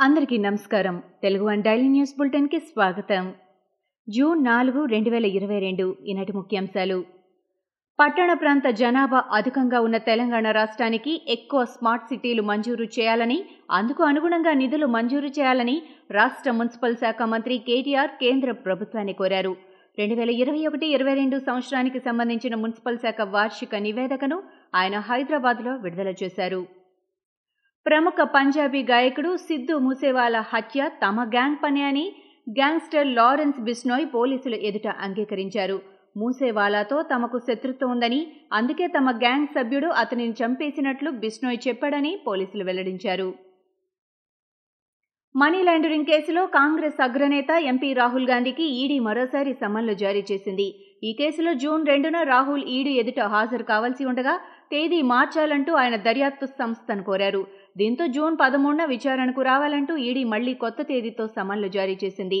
అందరికీ నమస్కారం. Telugu one daily news బులెటిన్కి స్వాగతం. జూన్ నాలుగు రెండు వేల ఇరవై రెండు ఈనాటి ముఖ్యాంశాలు. పట్టణ ప్రాంత జనాభా అధికంగా ఉన్న తెలంగాణ రాష్ట్రానికి ఎక్కువ స్మార్ట్ సిటీలు మంజూరు చేయాలని అందుకు అనుగుణంగా నిధులు మంజూరు చేయాలని రాష్ట్ర మున్సిపల్ శాఖ మంత్రి కేటీఆర్ కేంద్ర ప్రభుత్వాన్ని కోరారు. రెండు వేల ఇరవై ఒకటి ఇరవై రెండు సంవత్సరానికి సంబంధించిన మున్సిపల్ శాఖ వార్షిక నివేదికను ఆయన హైదరాబాద్లో విడుదల చేశారు. ప్రముఖ పంజాబీ గాయకుడు సిద్ధు మూసేవాలా హత్య తమ గ్యాంగ్ పని అని గ్యాంగ్స్టర్ లారెన్స్ బిస్నోయ్ పోలీసుల ఎదుట అంగీకరించారు. మూసేవాలాతో తమకు శత్రుత్వం ఉందని అందుకే తమ గ్యాంగ్ సభ్యుడు అతనిని చంపేసినట్లు బిస్నోయ్ చెప్పాడని పోలీసులు వెల్లడించారు. మనీ లాండరింగ్ కేసులో కాంగ్రెస్ అగ్రనేత ఎంపీ రాహుల్ గాంధీకి ఈడీ మరోసారి సమన్లు జారీ చేసింది. ఈ కేసులో జూన్ రెండున రాహుల్ ఈడీ ఎదుట హాజరు కావాల్సి ఉండగా తేదీ మార్చాలంటూ ఆయన దర్యాప్తు సంస్థను కోరారు. దీంతో జూన్ పదమూడున విచారణకు రావాలంటూ ఈడీ మళ్ళీ కొత్త తేదీతో సమన్లు జారీ చేసింది.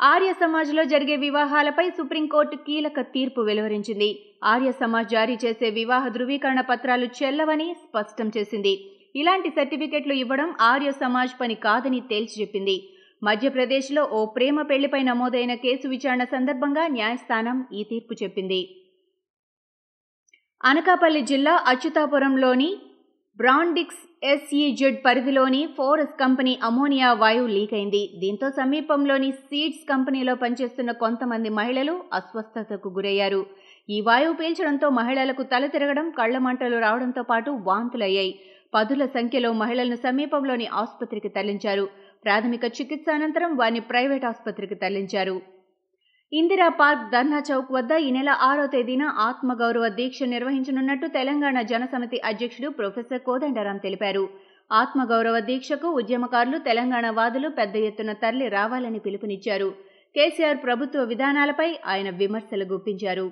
ఆర్య సమాజ్లో జరిగే వివాహాలపై సుప్రీంకోర్టు కీలక తీర్పు వెలువరించింది. ఆర్య సమాజ్ జారీ చేసే వివాహ ధృవీకరణ పత్రాలు చెల్లవని స్పష్టం చేసింది. ఇలాంటి సర్టిఫికెట్లు ఇవ్వడం ఆర్య సమాజ్ పని కాదని తేల్చి చెప్పింది. మధ్యప్రదేశ్లో ఓ ప్రేమ పెళ్ళిపై నమోదైన కేసు విచారణ సందర్భంగా న్యాయస్థానం ఈ తీర్పు చెప్పింది. అనకాపల్లి జిల్లా అచ్యుతాపురంలోని బ్రాండిక్స్ ఎస్ఈజెడ్ పరిధిలోని ఫోరస్ కంపెనీ అమోనియా వాయువు లీక్ అయింది. దీంతో సమీపంలోని సీడ్స్ కంపెనీలో పనిచేస్తున్న కొంతమంది మహిళలు అస్వస్థతకు గురయ్యారు. ఈ వాయువు పీల్చడంతో మహిళలకు తల తిరగడం కళ్ళమంటలు రావడంతో పాటు వాంతులయ్యాయి. పదుల సంఖ్యలో మహిళలను సమీపంలోని ఆసుపత్రికి తరలించారు. ప్రాథమిక చికిత్స అనంతరం వారిని ప్రైవేట్ ఆసుపత్రికి తరలించారు. ఇందిరా పార్క్ ధర్నా చౌక్ వద్ద ఈ నెల ఆరో తేదీన ఆత్మగౌరవ దీక్ష నిర్వహించనున్నట్టు తెలంగాణ జనసమితి అధ్యక్షుడు ప్రొఫెసర్ కోదండరాం తెలిపారు. ఆత్మగౌరవ దీక్షకు ఉద్యమకారులు తెలంగాణ వాదులు పెద్ద ఎత్తున తరలి రావాలని పిలుపునిచ్చారు. కేసీఆర్ ప్రభుత్వ విధానాలపై ఆయన విమర్శలు గుప్పించారు.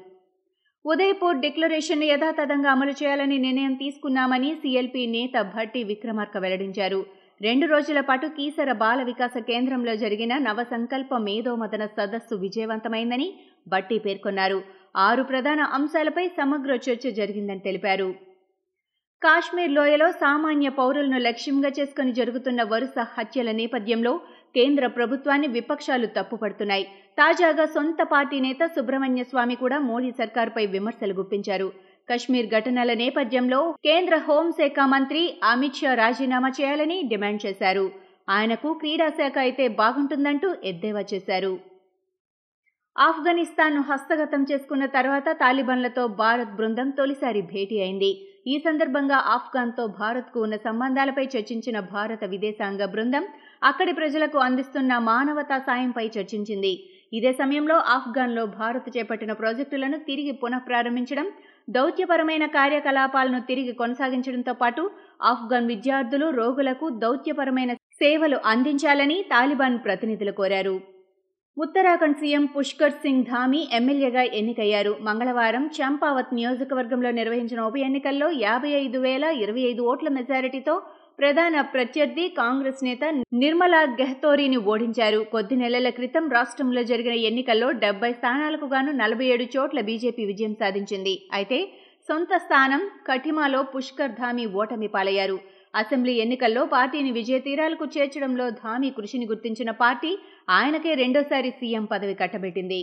ఉదయపూర్ డిక్లరేషన్ యథాతథంగా అమలు చేయాలని నిర్ణయం తీసుకున్నామని సీఎల్పీ నేత భట్టి విక్రమార్క వెల్లడించారు. రెండు రోజుల పాటు కీసర బాల వికాస కేంద్రంలో జరిగిన నవ సంకల్ప మేధోమదన సదస్సు విజయవంతమైందని బట్టి పేర్కొన్నారు. ఆరు ప్రధాన అంశాలపై సమగ్ర చర్చ జరిగిందని తెలిపారు. కాశ్మీర్ లోయలో సామాన్య పౌరులను లక్ష్యంగా చేసుకుని జరుగుతున్న వరుస హత్యల నేపథ్యంలో కేంద్ర ప్రభుత్వాన్ని విపక్షాలు తప్పుపడుతున్నాయి. తాజాగా సొంత పార్టీ నేత సుబ్రహ్మణ్య స్వామి కూడా మోడీ సర్కారుపై విమర్శలు గుప్పించారు. కశ్మీర్ ఘటనల నేపథ్యంలో కేంద్ర హోంశాఖ మంత్రి అమిత్ షా రాజీనామా చేయాలని డిమాండ్ చేశారు. ఆయనకు క్రీడా శాఖ అయితే బాగుంటుందంటూ ఎద్దేవా చేశారు. ఆఫ్ఘనిస్తాన్ను హస్తగతం చేసుకున్న తర్వాత తాలిబాన్లతో భారత్ బృందం తొలిసారి భేటీ అయింది. ఈ సందర్భంగా ఆఫ్ఘాన్తో భారత్కు ఉన్న సంబంధాలపై చర్చించిన భారత విదేశాంగ బృందం అక్కడి ప్రజలకు అందిస్తున్న మానవతా సాయంపై చర్చించింది. ఇదే సమయంలో ఆఫ్ఘాన్లో భారత్ చేపట్టిన ప్రాజెక్టులను తిరిగి పునఃప్రారంభించడం దౌత్యపరమైన కార్యకలాపాలను తిరిగి కొనసాగించడంతో పాటు ఆఫ్ఘన్ విద్యార్థులు రోగులకు దౌత్యపరమైన సేవలు అందించాలని తాలిబాన్ ప్రతినిధులు కోరారు. ఉత్తరాఖండ్ సీఎం పుష్కర్ సింగ్ ధామీ ఎమ్మెల్యేగా ఎన్నికయ్యారు. మంగళవారం చంపావత్ నియోజకవర్గంలో నిర్వహించిన ఉప ఎన్నికల్లో యాభై ఐదు వేల ఇరవై ఐదు ఓట్ల మెజారిటీతో ప్రధాన ప్రత్యర్థి కాంగ్రెస్ నేత నిర్మలా గెహ్తోరీని ఓడించారు. కొద్ది నెలల క్రితం రాష్ట్రంలో జరిగిన ఎన్నికల్లో డెబ్బై స్థానాలకు గాను నలభై ఏడు చోట్ల బీజేపీ విజయం సాధించింది. అయితే సొంత స్థానం కఠిమాలో పుష్కర్ ధామి ఓటమి పాలయ్యారు. అసెంబ్లీ ఎన్నికల్లో పార్టీని విజయ తీరాలకు చేర్చడంలో ధామి కృషిని గుర్తించిన పార్టీ ఆయనకే రెండోసారి సీఎం పదవి కట్టబెట్టింది.